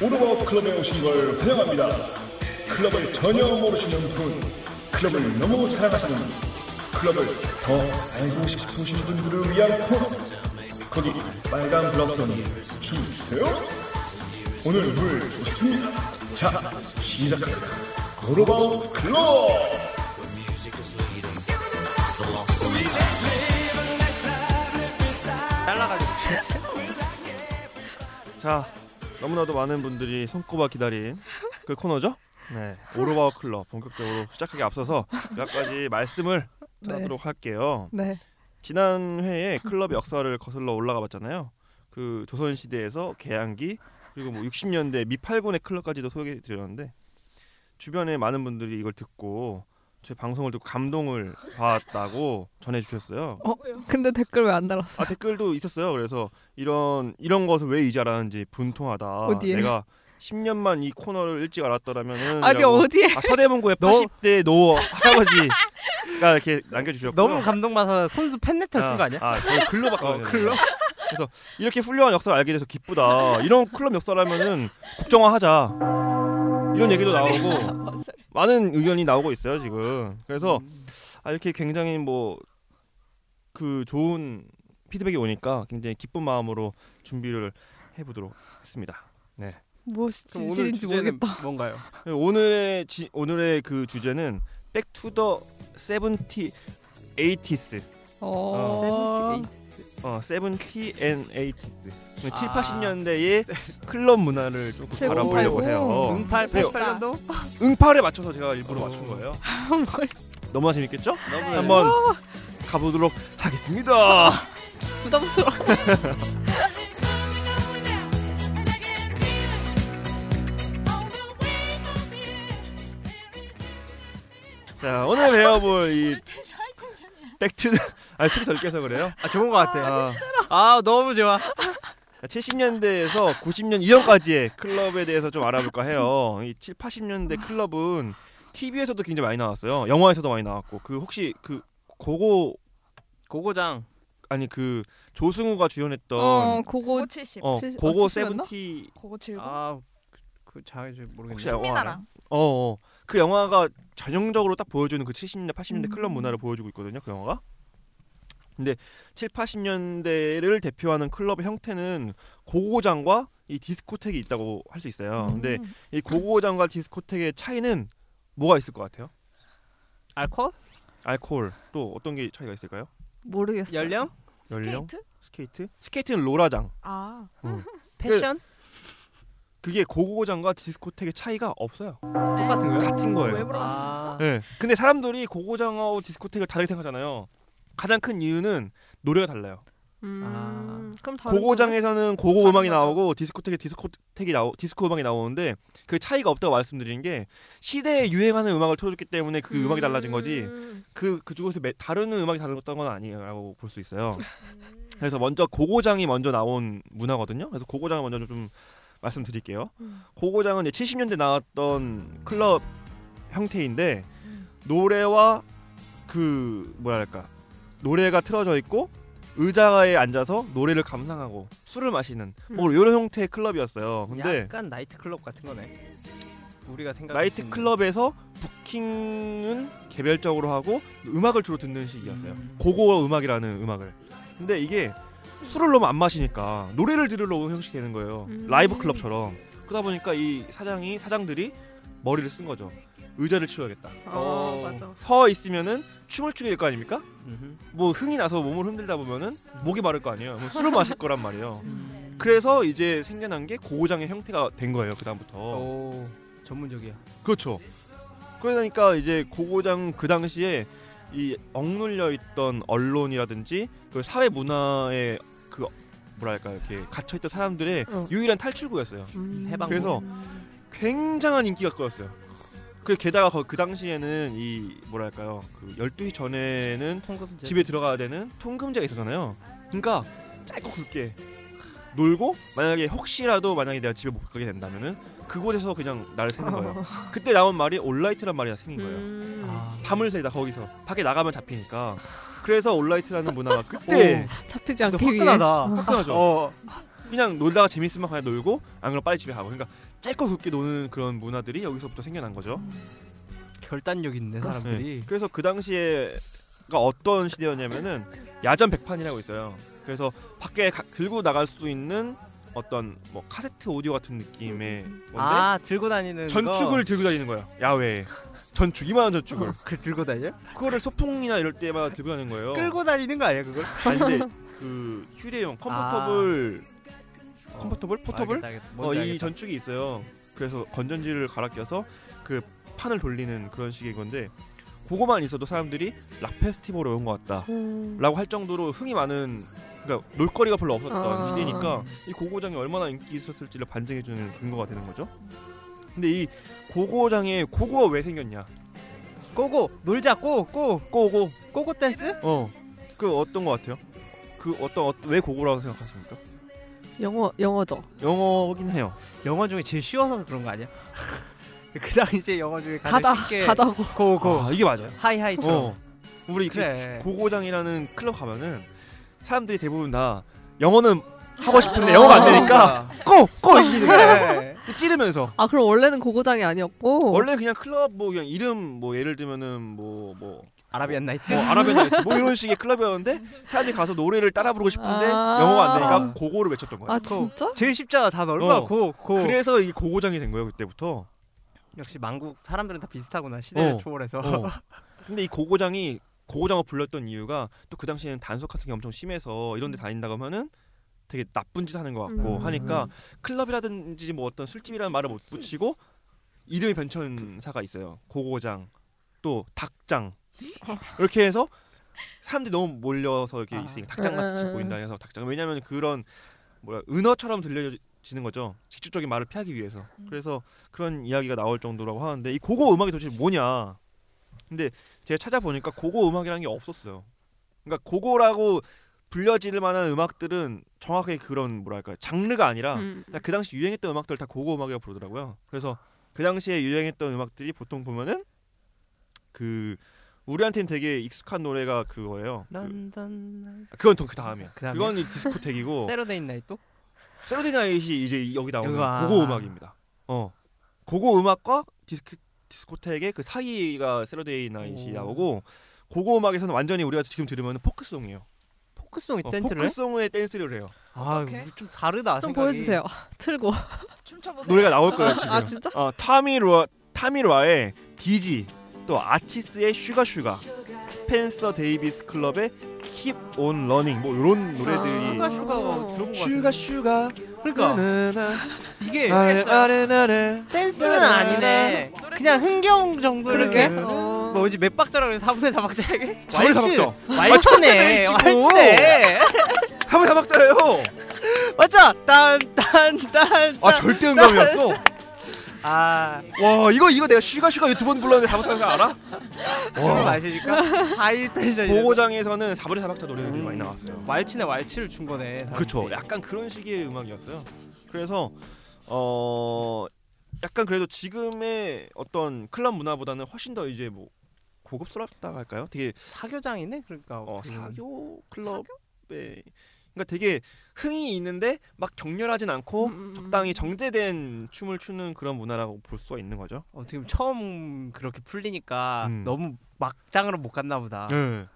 오르버 클럽에 오신 걸 환영합니다. 클럽을 전혀 모르시는 분, 클럽을 너무 사랑하시는 분, 클럽을 더 알고 싶으신 분들을 위한 코너. 거기 빨간 블럭선이 춤추세요. 오늘 물 좋습니다. 자, 시작합니다. 오르버 클럽! 잘라가지고. 자, 너무나도 많은 분들이 손꼽아 기다린 그 코너죠? 네, 오르바우 클럽 본격적으로 시작하기 앞서서 몇 가지 말씀을 네. 하도록 할게요. 네. 지난 회에 클럽 역사를 거슬러 올라가 봤잖아요. 그 조선 시대에서 개항기 그리고 뭐 60년대 미팔군의 클럽까지도 소개해 드렸는데 주변에 많은 분들이 이걸 듣고 제 방송을 듣고 감동을 받았다고 전해 주셨어요. 어? 근데 댓글 왜 안 달았어? 아 댓글도 있었어요. 그래서 이런 이런 것을 왜 이제 알았는지 분통하다. 어디에? 내가 10년만 이 코너를 일찍 알았더라면은 아니. 어디에? 아, 서대문구의 너- 80대 노 할아버지 가 이렇게 남겨주셨고 너무 감동받아서 손수 팬레터를 쓴거 아니야? 아, 글로 바꿔요. 어, 글로? 그래서 이렇게 훌륭한 역사를 알게 돼서 기쁘다. 이런 클럽 역사라면은 국정화하자. 이런 얘기도 나오고 많은 의견이 나오고 있어요 지금. 그래서 아, 이렇게 굉장히 뭐 그 좋은 피드백이 오니까 굉장히 기쁜 마음으로 준비를 해보도록 했습니다. 무엇이 그럼 오늘 진실인지 주제는 모르겠다. 뭔가요? 오늘의 지, 오늘의 그 주제는 back to the seventy eighties 어. 어 seventy and eighties 7, 아. 80년대의 클럽 문화를 조금 팔십. 해요. 응팔 네, 88년도? 응팔에 맞춰서 제가 일부러 어. 맞춘 거예요. 뭘 너무나 재밌겠죠? 너무 한번 가보도록 하겠습니다. 부담스러워. 자 오늘 배워볼 이 백투 아니 소리 덜 깨서 그래요. 아 좋은 거 같아. 아, 아 너무 좋아. 70년대에서 90년 이전까지의 클럽에 대해서 좀 알아볼까 해요. 이 7, 80년대 클럽은 TV에서도 굉장히 많이 나왔어요. 영화에서도 많이 나왔고 그 혹시 그 고고 고고장. 아니 그 조승우가 주연했던 어, 그거 70. 어, 칠- 고고 어, 70 였나? 세븐티 그거 즐거. 아그잘 혹시 모르겠네. 영화 알아요? 신민아랑. 어, 어. 그 영화가 전형적으로 딱 보여주는 그 70년대, 80년대 음. 클럽 문화를 보여주고 있거든요. 그 영화가. 근데 7, 80년대를 대표하는 클럽의 형태는 고고장과 이 디스코텍이 있다고 할 수 있어요. 근데 음. 이 고고장과 디스코텍의 차이는 뭐가 있을 것 같아요? 알코올? 알코올 또 어떤 게 차이가 있을까요? 모르겠어. 연령? 연령? 스케이트? 스케이트? 스케이트는 로라장. 아. 패션? 그게 고고장과 디스코텍의 차이가 없어요. 똑같은 거요? 같은 거예요. 왜 물어봤어? 아, 네. 근데 사람들이 고고장하고 디스코텍을 다르게 생각하잖아요. 가장 큰 이유는 노래가 달라요. 음. 아. 그럼 다른 고고장에서는 고고 음악이 거죠. 나오고 디스코텍에 디스코텍이 나오 디스코 음악이 나오는데 그 차이가 없다고 말씀드리는 게 시대에 유행하는 음악을 틀어줬기 때문에 그 음 악이 달라진 거지 음. 그 매- 다른 음악이 다르던 건 아니라고 볼 수 있어요. 그래서 먼저 고고장이 먼저 나온 문화거든요. 그래서 고고장을 먼저 좀 말씀드릴게요. 음. 고고장은 이제 70년대 나왔던 클럽 형태인데 음. 노래와 그 뭐랄까 노래가 틀어져 있고 의자에 앉아서 노래를 감상하고 술을 마시는 뭐 음. 이런 형태의 클럽이었어요. 근데 약간 나이트 클럽 같은 거네. 우리가 생각 나이트 클럽에서 부킹은 개별적으로 하고 음악을 주로 듣는 시기였어요. 음. 고고 음악이라는 음악을. 근데 이게 술을 너무 안 마시니까 노래를 들으러 오는 형식이 되는 거예요. 음. 라이브 클럽처럼. 그러다 보니까 이 사장이 사장들이 머리를 쓴 거죠. 의자를 치워야겠다. 어, 어. 맞아. 서 있으면은 춤을 추게 될 거 아닙니까? 뭐 흥이 나서 몸을 흔들다 보면은 목이 마를 거 아니에요. 뭐 술을 마실 거란 말이에요. 음. 그래서 이제 생겨난 게 고고장의 형태가 된 거예요. 그 다음부터. 오 전문적이야. 그렇죠. 그러니까 이제 고고장 그 당시에 이 억눌려 있던 언론이라든지 그 사회 문화에 그 뭐랄까 이렇게 갇혀 있던 사람들의 어. 유일한 탈출구였어요. 음. 해방구. 그래서 굉장한 인기가 끌었어요. 그 게다가 거- 그 당시에는 이 뭐랄까요 그 12시 전에는 통금제. 집에 들어가야 되는 통금제가 있었잖아요. 그러니까 짧고 굵게 놀고 만약에 혹시라도 만약에 내가 집에 못 가게 된다면은 그곳에서 그냥 나를 새는 거예요. 그때 나온 말이 온라이트란 말이 생긴 거예요. 음. 아, 밤을 새다 거기서 밖에 나가면 잡히니까. 그래서 온라이트라는 문화가 그때 잡히지 근데 않기 위해. 화끈하다. 화끈하죠. 어. 그냥 놀다가 재밌으면 그냥 놀고 안 그러면 빨리 집에 가고 그러니까 짧고 굵게 노는 그런 문화들이 여기서부터 생겨난 거죠. 결단력 있네 사람들이. 네. 그래서 그 당시에가 어떤 시대였냐면은 야전 백판이라고 있어요. 그래서 밖에 가- 들고 나갈 수 있는 어떤 뭐 카세트 오디오 같은 느낌의 건데 아 들고 다니는 전축을 들고 다니는 거예요. 야외에 전축 이만한 전축을 거. 그 들고 다녀? 그거를 소풍이나 이럴 때마다 들고 다니는 거예요. 끌고 다니는 거 아니야 그걸? 아니 근데 그 휴대용 comfortable 어. comfortable portable 알겠다, 알겠다. 어, 이 알겠다. 전축이 있어요. 그래서 건전지를 갈아 껴서 그 판을 돌리는 그런 식의 건데 그거만 있어도 사람들이 락 페스티벌에 온 것 같다라고 음. 할 정도로 흥이 많은 그러니까 놀거리가 별로 없었던 아. 시대니까 이 고고장이 얼마나 인기 있었을지를 반증해주는 근거가 되는 거죠. 근데 이 고고장에 고고가 왜 생겼냐? 고고 놀자 고고 고고 고고 댄스? 어 그 어떤 것 같아요? 그 어떤 어, 왜 고고라고 생각하십니까? 영어 영어죠. 영어긴 해요. 영어 중에 제일 쉬워서 그런 거 아니야? 그 당시에 영어 중에 가장 가자 쉽게 가자고. Go go 아, 이게 맞아요. hi hi처럼 어. 우리 그래. 그 고고장이라는 클럽 가면은 사람들이 대부분 다 영어는 하고 싶은데 영어가 안 되니까 go go 이러는 거야. 그래. 찌르면서 아 그럼 원래는 고고장이 아니었고. 원래 그냥 클럽 뭐 그냥 이름 뭐 예를 들면은 뭐뭐 아라비안 나이트 뭐 아라비안 나이트 뭐 이런 식의 클럽이었는데 사람들이 가서 노래를 따라 부르고 싶은데 아. 영어가 안 되니까 go go를 외쳤던 거야. 아 진짜? 제일 쉽잖아 단어 얼마나 어. go go 그래서 이 고고장이 된 거예요 그때부터. 역시 만국 사람들은 다 비슷하구나 시대를 어. 초월해서 어. 근데 이 고고장이 고고장을 불렀던 이유가 또 그 당시에는 단속 같은 게 엄청 심해서 이런 데 다닌다고 하면은 되게 나쁜 짓 하는 것 같고 음. 하니까 클럽이라든지 뭐 어떤 술집이라는 말을 못 붙이고 이름이 변천사가 있어요. 고고장 또 닭장 이렇게 해서 사람들이 너무 몰려서 이렇게 아. 있으니까 닭장같이 음, 음, 보인다 해서 닭장. 왜냐하면 그런 뭐야 은어처럼 들려지는 거죠. 직접적인 말을 피하기 위해서. 그래서 그런 이야기가 나올 정도라고 하는데 이 고고 음악이 도대체 뭐냐. 근데 제가 찾아보니까 고고 음악이라는 게 없었어요. 그러니까 고고라고 불려질 만한 음악들은 정확하게 그런 뭐랄까 장르가 아니라 음. 그 당시 유행했던 음악들 다 고고 음악이라고 부르더라고요. 그래서 그 당시에 유행했던 음악들이 보통 보면은 그 우리한테는 되게 익숙한 노래가 그거예요. 그, 런던 그건 더그 다음이야. 그 다음이야? 그건 이 디스코텍이고 Saturday Night Saturday Night이 이제 여기 나오는 아. 고고 음악입니다. 어 고고 음악과 디스크 디스코텍의 그 사이가 Saturday Night이 오. 나오고 고고 음악에서는 완전히 우리가 지금 들으면 포크송이에요. 포크송이 어, 댄스를 해? 포크송의 댄스를 해요. 아 어떡해? 좀 다르다 좀 생각이. 보여주세요. 틀고. 춤춰보세요. 노래가 나올 거예요 지금. 아 진짜? 어, 타미로아 타미로아의 Dizzy 또 아치스의 Sugar Sugar 스펜서 데이비스 클럽의 Keep on Running 뭐 이런 노래들이 Sugar Sugar 들어본 거 Sugar Sugar. 그러니까 이게 아래나래 댄스는 아니네. 그냥 흥겨운 정도 그러게. 이렇게 어. 뭐지 몇 박자라고 해서 4분의 4박자에게? 사분의 사박자. 왈츠네. 아, 왈츠네 사분 사박자예요. 맞아. 딴딴딴 아 절대 음감이었어. 아 와 이거 이거 내가 Sugar Sugar 두 번 불렀는데 사분 사박자 알아? 와. 마시니까 high tension 고고장에서는 사분의 사박자 노래들이 음. 많이 나왔어요. 왈츠네 왈츠를 춘 거네. 사람들이. 약간 그런 식의 음악이었어요. 그래서 어 약간 그래도 지금의 어떤 클럽 문화보다는 훨씬 더 이제 뭐 고급스럽다 할까요? 되게 사교장이네 그러니까 어, 어떻게 보면. 사교 클럽에 그러니까 되게 흥이 있는데 막 격렬하진 않고 음, 음, 적당히 음. 정제된 춤을 추는 그런 문화라고 볼 수가 있는 거죠. 어떻게 보면 처음 그렇게 풀리니까 음. 너무 막장으로 못 갔나 보다 네.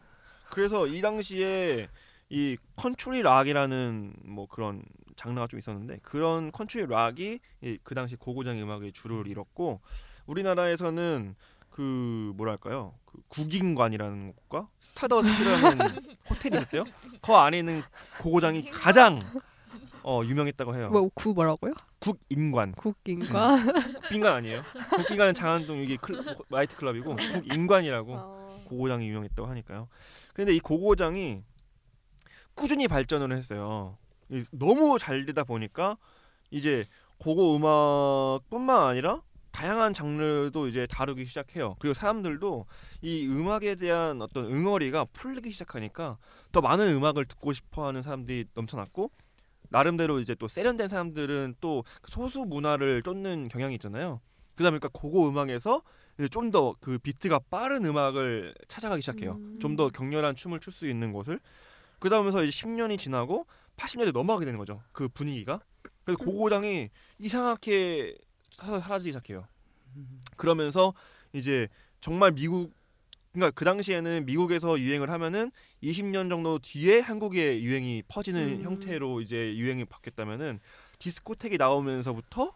그래서 이 당시에 이 country rock이라는 뭐 그런 장르가 좀 있었는데 그런 country rock이 이- 그 당시 고고장 음악의 주를 이뤘고 우리나라에서는 그 뭐랄까요 그 국인관이라는 곳과 스타더스트라는 호텔이 있었대요. 그 안에 있는 고고장이 가장 어 유명했다고 해요. 뭐 구 뭐라고요? 국인관 국인과. 국빈관 아니에요? 국빈관은 장안동 여기 클, 나이트 클럽이고 국인관이라고 어. 고고장이 유명했다고 하니까요. 그런데 이 고고장이 꾸준히 발전을 했어요. 이- 너무 잘 되다 보니까 이제 고고 음악뿐만 아니라 다양한 장르도 이제 다루기 시작해요. 그리고 사람들도 이 음악에 대한 어떤 응어리가 풀리기 시작하니까 더 많은 음악을 듣고 싶어하는 사람들이 넘쳐났고 나름대로 이제 또 세련된 사람들은 또 소수 문화를 쫓는 경향이 있잖아요. 그러다 보니까 고고 음악에서 좀 더 그 비트가 빠른 음악을 찾아가기 시작해요. 음. 좀더 격렬한 춤을 출 수 있는 곳을. 그러다 보면서 이제 10년이 지나고 80년대 넘어가게 되는 거죠. 그 분위기가. 그래서 고고장이 이상하게 사- 사라지기 시작해요. 그러면서 이제 정말 미국 그러니까 그 당시에는 미국에서 유행을 하면은 20년 정도 뒤에 한국에 유행이 퍼지는 음. 형태로 이제 유행이 바뀌었다면은 디스코텍이 나오면서부터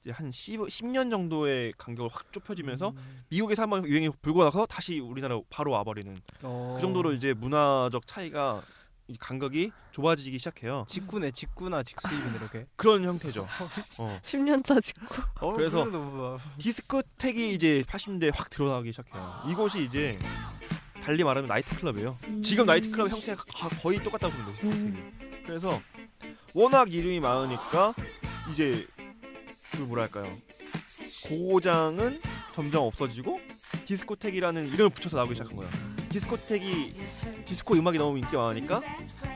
이제 한 10, 10년 정도의 간격을 확 좁혀지면서 음. 미국에서 한번 유행이 불고 나서 다시 우리나라 바로 와버리는 어. 그 정도로 이제 문화적 차이가 이 간격이 좁아지기 시작해요. 직구네 직구나 직수입이네 이렇게. 그런 형태죠. 어. 10년차 직구. 어, 그래서- 뭐- 디스코텍이 이제 80년대 확 드러나기 시작해요. 이곳이 이제 달리 말하면 나이트 클럽이에요. 지금 나이트 클럽 형태가 가- 거의 똑같다고 보면 돼요. 디스코텍이. 그래서 워낙 이름이 많으니까 이제 그 뭐랄까요 고고장은 점점 없어지고 디스코텍이라는 이름을 붙여서 나오기 시작한 거예요. 디스코텍이 디스코 음악이 너무 인기 많으니까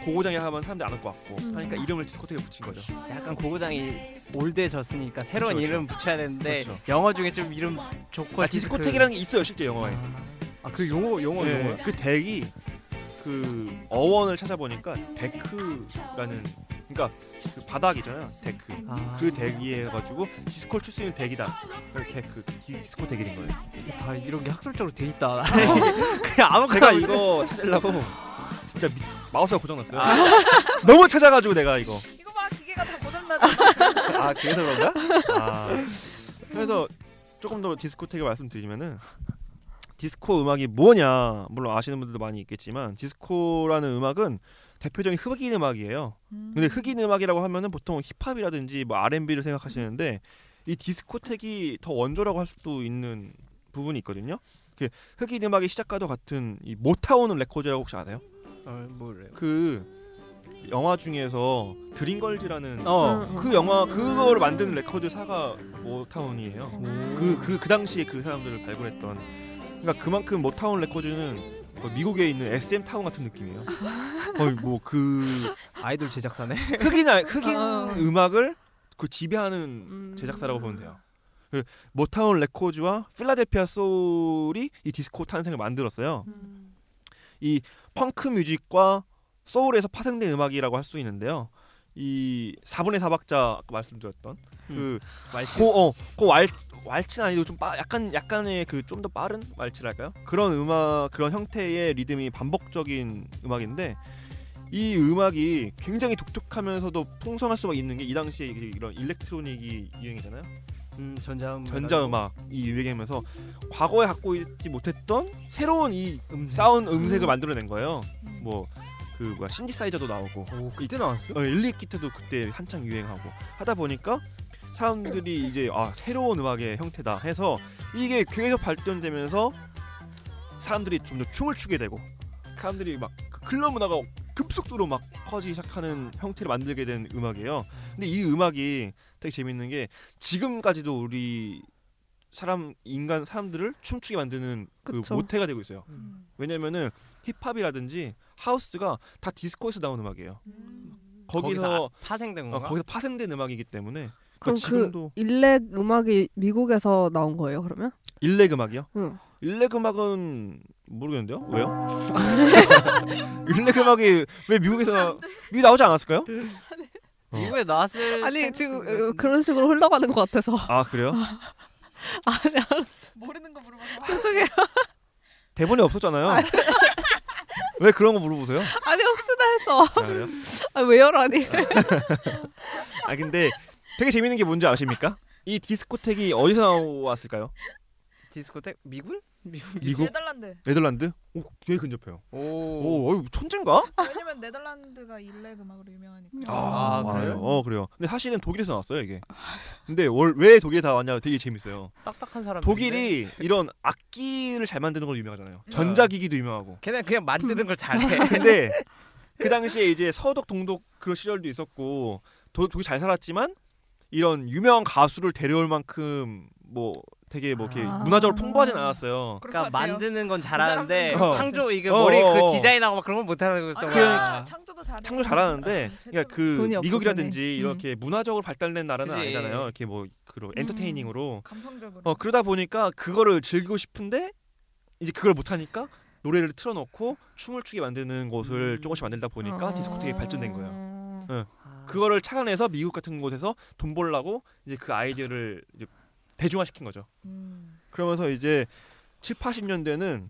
고고장이 하면 사람들이 안 올 것 같고 하니까 이름을 디스코텍에 붙인 거죠. 약간 고고장이 old해졌으니까 새로운 그렇죠, 이름 붙여야 되는데 그렇죠. 영어 중에 좀 이름 좋고 아, 디스코텍이라는 게 있어요 실제 영화에. 아 그 용어 용어 네, 용어. 그 deck이 그 어원을 찾아보니까 deck라는 그러니까 그 바닥이잖아요 deck 아, 그 deck이 해가지고 디스코를 칠 수 있는 deck이다 그래서 deck 디스코 deck이 된 거예요 다 이런 게 학술적으로 돼 있다. 그냥 아무거나 제가. 이거 찾으려고 진짜 미, 마우스가 고장났어요 너무 찾아가지고 내가 이거 이거 봐 기계가 다 고장나잖아. 아 그래서 그런가? 아 그래서 조금 더 디스코텍을 말씀드리면은 디스코 음악이 뭐냐 물론 아시는 분들도 많이 있겠지만 디스코라는 음악은 대표적인 흑인 음악이에요. 근데 흑인 음악이라고 하면은 보통 힙합이라든지 뭐 R&B를 생각하시는데 이 디스코텍이 더 원조라고 할 수도 있는 부분이 있거든요. 그 흑인 음악의 시작과도 같은 이 모타운 레코드라고 혹시 아세요? 어, 뭐래요? 그 영화 중에서 Dreamgirls라는 어. 음. 그 영화 그걸 만든 레코드사가 Motown이에요. 음. 그그 그 당시에 그 사람들을 발굴했던 그러니까 그만큼 모타운 레코드는 거의 미국에 있는 SM Town 같은 느낌이에요. 거의 뭐 그 아이돌 제작사네. 흑인 아- 흑인 아. 음악을 그 지배하는 음. 제작사라고 보면 돼요. 그 모타운 레코드와 필라델피아 soul이 이 디스코 탄생을 만들었어요. 음. 이 funk music과 soul에서 파생된 음악이라고 할 수 있는데요. 이 4분의 4박자 아까 말씀드렸던 그 말치. 고, 어, 그 왈, 왈츠는 아니고 좀 빠, 약간 약간의 그 좀 더 빠른 왈츠랄까요? 그런 음악 그런 형태의 리듬이 반복적인 음악인데 이 음악이 굉장히 독특하면서도 풍성할 수가 있는 게 이 당시에 이런 일렉트로닉이 유행이잖아요. 음, 전자 전자 음악이 유행하면서 과거에 갖고 있지 못했던 새로운 이 음, 사운 음색을 만들어낸 거예요. 뭐 그 뭐야 신디사이저도 나오고 오 그때 나왔어요? 어, 일렉 기타도 그때 한창 유행하고 하다 보니까 사람들이 이제 아 새로운 음악의 형태다 해서 이게 계속 발전되면서 사람들이 좀 더 춤을 추게 되고 사람들이 막그 클럽 문화가 급속도로 막 퍼지기 시작하는 형태를 만들게 된 음악이에요. 근데 이 음악이 되게 재밌는 게 지금까지도 우리 사람 인간 사람들을 춤추게 만드는 그. 모태가 되고 있어요. 음. 왜냐면은 힙합이라든지 하우스가 다 디스코에서 나온 음악이에요. 음. 거기서 아- 파생된 어, 건가? 거기서 파생된 음악이기 때문에 그럼 그러니까 그 지금도 일렉 음악이 미국에서 나온 거예요, 그러면? 일렉 음악이요? 응. 일렉 음악은 모르겠는데요. 왜요? 일렉 음악이 왜 미국에서 나, 미국 나오지 않았을까요? 어. 미국에 나왔을 아니 지금. 어, 그런 식으로 흘러가는 것 같아서. 아 그래요? 아니 모르는 거 물어봐서 죄송해요. 대본이 없었잖아요. 왜 그런 거 물어보세요? 아니 혹시나 해서 아, 그래요? 아, 왜요라니. 아 근데 되게 재밌는 게 뭔지 아십니까? 이 디스코텍이 어디서 나왔을까요? 디스코텍 미군? 미군? 미국? 네덜란드. 네덜란드? 오, 되게 근접해요. 오. 오, 어이, 천재인가? 왜냐면 네덜란드가 일렉 음악으로 유명하니까. 아, 맞아요. 그래요? 어 그래요. 근데 사실은 독일에서 나왔어요 이게. 근데 월, 왜 독일에 다 왔냐 되게 재밌어요. 딱딱한 사람. 독일이 이런 악기를 잘 만드는 걸로 유명하잖아요. 음. 전자기기도 유명하고. 걔네 그냥 만드는 걸 잘해. 근데 그 당시에 이제 서독 동독 그런 시절도 있었고 도, 독일 잘 살았지만 이런 유명한 가수를 데려올 만큼 뭐 되게 뭐 이렇게 아. 문화적으로 풍부하진 않았어요. 그럴 그러니까 같아요. 만드는 건 잘하는데 그 사람들은 창조 이게 어, 머리 어, 그 어. 디자인하고 막 그런 건 못하는 아, 거였던 그 거야. 창조도 잘해. 창조 잘하는데 그러니까 그 돈이. 미국이라든지 음. 이렇게 문화적으로 발달된 나라는 그지. 아니잖아요. 이렇게 뭐 그런 엔터테이닝으로 감성적으로. 어 그러다 보니까 그거를 즐기고 싶은데 이제 그걸 못 하니까 노래를 틀어놓고 춤을 추게 만드는 곳을 음. 조금씩 만들다 보니까 아. 디스코텍이 발전된 거예요. 응. 아. 그거를 착안해서 미국 같은 곳에서 돈 벌라고 이제 그 아이디어를 이제 대중화시킨 거죠. 음. 그러면서 이제 7, 80년대는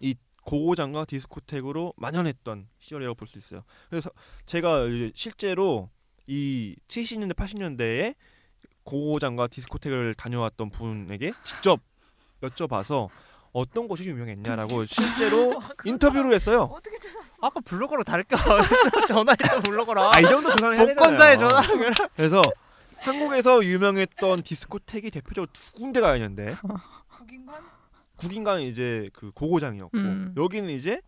이 고고장과 디스코텍으로 만연했던 시절이라고 볼 수 있어요. 그래서 제가 이제 실제로 이 70년대, 80년대에 고고장과 디스코텍을 다녀왔던 분에게 직접 여쭤봐서 어떤 곳이 유명했냐라고 실제로 인터뷰를 했어요. 어떻게 찾아? 아까 블로거로 다를까? 전화했던 블로거랑 아, 이 정도 전화를 해야 복권사에. 전화를 그래서 한국에서 유명했던 디스코텍이 대표적으로 두 군데가 있는데 국인관? 국인관은 이제 그 고고장이었고 음. 여기는 이제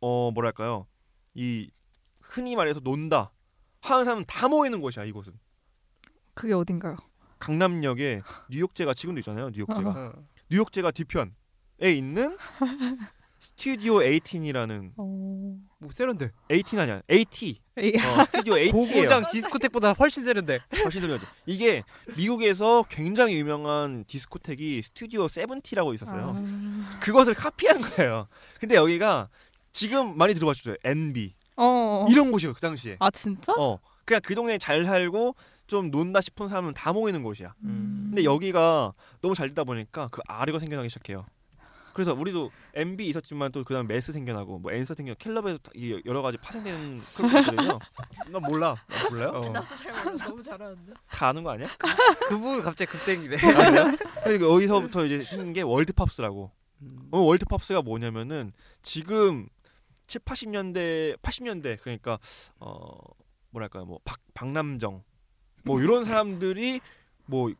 어 뭐랄까요 이 흔히 말해서 논다 하는 사람은 다 모이는 곳이야 이곳은 그게 어딘가요? 강남역에 뉴욕제가 지금도 있잖아요 뉴욕제가 어. 뉴욕제가 뒤편에 있는 스튜디오 18이라는 어. 뭐 세련돼. 18 아니야 AT 에이, 어, 스튜디오 8이에요 고고장 디스코텍보다 훨씬 세련돼. 훨씬 들려죠 이게 미국에서 굉장히 유명한 디스코텍이 스튜디오 70라고 있었어요 아. 그것을 카피한 거예요 근데 여기가 지금 많이 들어봤죠 NB 어. 이런 곳이요 그 당시에 아 진짜? 어 그냥 그 동네에 잘 살고 좀 논다 싶은 사람은 다 모이는 곳이야 음. 근데 여기가 너무 잘 되다 보니까 그 아래가 생겨나기 시작해요 그래서 우리도 MB 있었지만 또 그다음 메스 생겨나고 뭐 엔서 생겨 이 여러 가지 파생되는 그런 것들이요 나 몰라. 아, 몰라요? 어. 나도 잘 몰라. 너무 잘하는데. 다 아는 거 아니야? 그 부분 갑자기 급땡기네. 그러니까 여기서부터 이제 생긴 게 월드 팝스라고 음. 어, World Pops가 뭐냐면은 지금 7, 80년대 80년대 그러니까 어 뭐랄까요 뭐 박, 박남정 뭐 이런 사람들이 뭐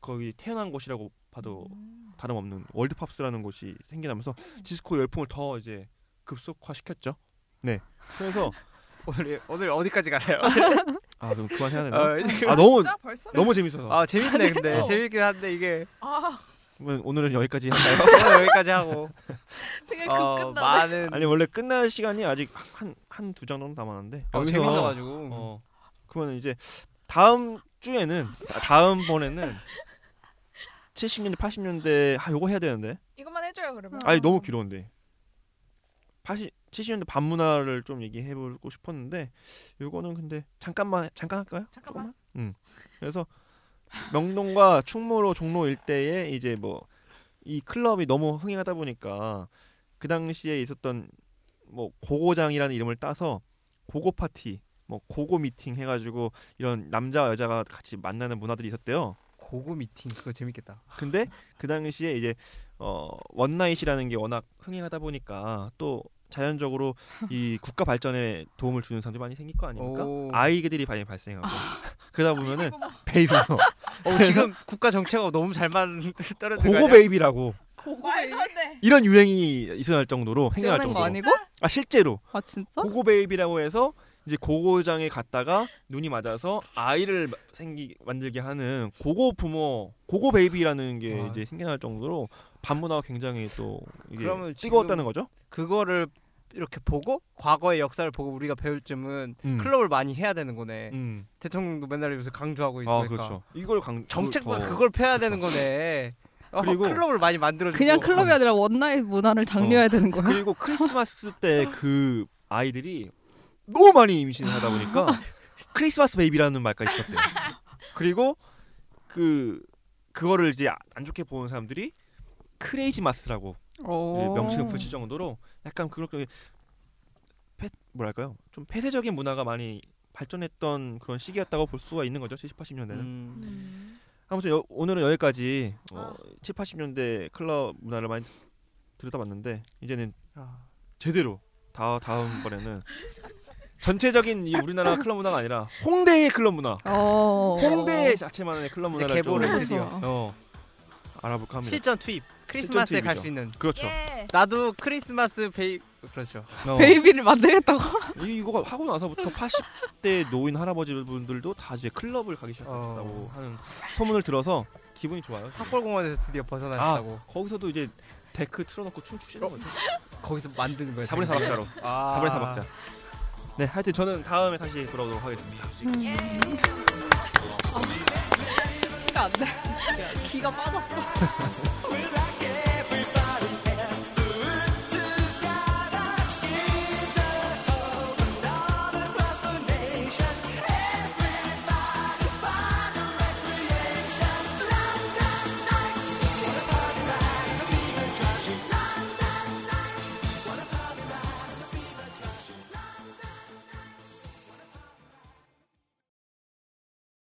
거기 태어난 곳이라고 봐도 음. 다름없는 World Pops라는 곳이 생겨나면서 디스코 열풍을 더 이제 급속화시켰죠. 네. 그래서 오늘 오늘 어디까지 가나요? 아 그럼 그만해야 되나? 어, 이제 아 너무? 너무 재밌어서 아 재밌네 근데 어. 재밌긴 한데 이게 아, 그러면 오늘은 여기까지 할까요? 오늘 여기까지 하고 되게 어. 많은 아니 원래 끝날 시간이 아직 한 한 두 장 정도 남았는데 어, 여기서 재밌어가지고 어 그러면 이제 다음 주에는 아, 다음 번에는 70년대 80년대 아 요거 해야 되는데 이것만 해줘요 그러면. 아니 너무 길었는데 80 70년대 반문화를 좀 얘기해 보고 싶었는데 요거는 근데 잠깐만 잠깐 할까요? 잠깐만. 조금만? 음. 그래서 명동과 충무로 종로 일대에 이제 뭐 이 클럽이 너무 흥행하다 보니까 그 당시에 있었던 뭐 고고장이라는 이름을 따서 고고 파티, 뭐 고고 미팅 해가지고 이런 남자 여자가 같이 만나는 문화들이 있었대요. 고고 미팅 그거 재밌겠다. 근데 그 당시에 이제 어 one night이라는 게 워낙 흥행하다 보니까 또 자연적으로 이 국가 발전에 도움을 주는 사람들이 많이 생길 거 아닙니까? 오. 아이들이 많이 발생하고 그러다 보면은 베이비 어, 지금 국가 정체가 너무 잘 맞는 떨어지는 거 고고? 베이비라고 돼. 이런 유행이 있어날 정도로 거 정도로 아니고? 아 실제로 아 진짜? 고고 베이비라고 해서 이제 고고장에 갔다가 눈이 맞아서 아이를 마- 생기 만들게 하는 고고 부모 고고 베이비라는 게 와. 이제 생겨날 정도로 반문화가 굉장히 또 이게 그러면 뜨거웠다는 거죠. 그거를 이렇게 보고 과거의 역사를 보고 우리가 배울 쯤은 음. 클럽을 많이 해야 되는 거네. 음. 대통령도 맨날 여기서 강조하고 아 있으니까. 그렇죠. 이걸 강 정책상 더- 그걸 펴야 되는 거네. 어, 그리고- 클럽을 많이 만들어 주고 그냥 클럽이 아니라 원나잇 문화를 장려해야 되는 거야. 그리고 크리스마스 때 그 아이들이 너무 많이 임신을 하다 보니까 크리스마스 baby라는 말까지 썼대요. 그리고 그 그거를 이제 안 좋게 보는 사람들이 Crazymas라고 오. 명칭을 붙일 정도로 약간 그렇게 폐, 뭐랄까요 좀 폐쇄적인 문화가 많이 발전했던 그런 시기였다고 볼 수가 있는 거죠 70, 80년대는 음. 음. 아무튼 여- 오늘은 여기까지 어, 아. 7, 80년대 클럽 문화를 많이 들여다봤는데 이제는 아, 제대로 다 다음 번에는 전체적인 이 우리나라 클럽 문화가 아니라 홍대의 클럽 문화, 어. 홍대 자체만의 클럽 이제 문화를 계보를 좀, 드디어 어, 알아볼까 합니다. 실전 투입. 크리스마스에 갈 투입이죠. 수 있는. 그렇죠. 예. 나도 크리스마스 베이 그렇죠. 어, baby를 만들겠다고. 이, 이거 하고 나서부터 80대 노인 할아버지 분들도 다 이제 클럽을 가기 시작했다고 어. 하는 소문을 들어서 기분이 좋아요. 탁골공원에서 드디어 벗어나셨다고. 거기서도 이제 데크 틀어놓고 춤추시는 거죠. 거기서 만드는 거예요. 4분의 4박자로. 아. 4분의 4박자. 네, 하여튼 저는 다음에 다시 돌아오도록 하겠습니다. 예. 티가 안 돼. 기가 빠졌어.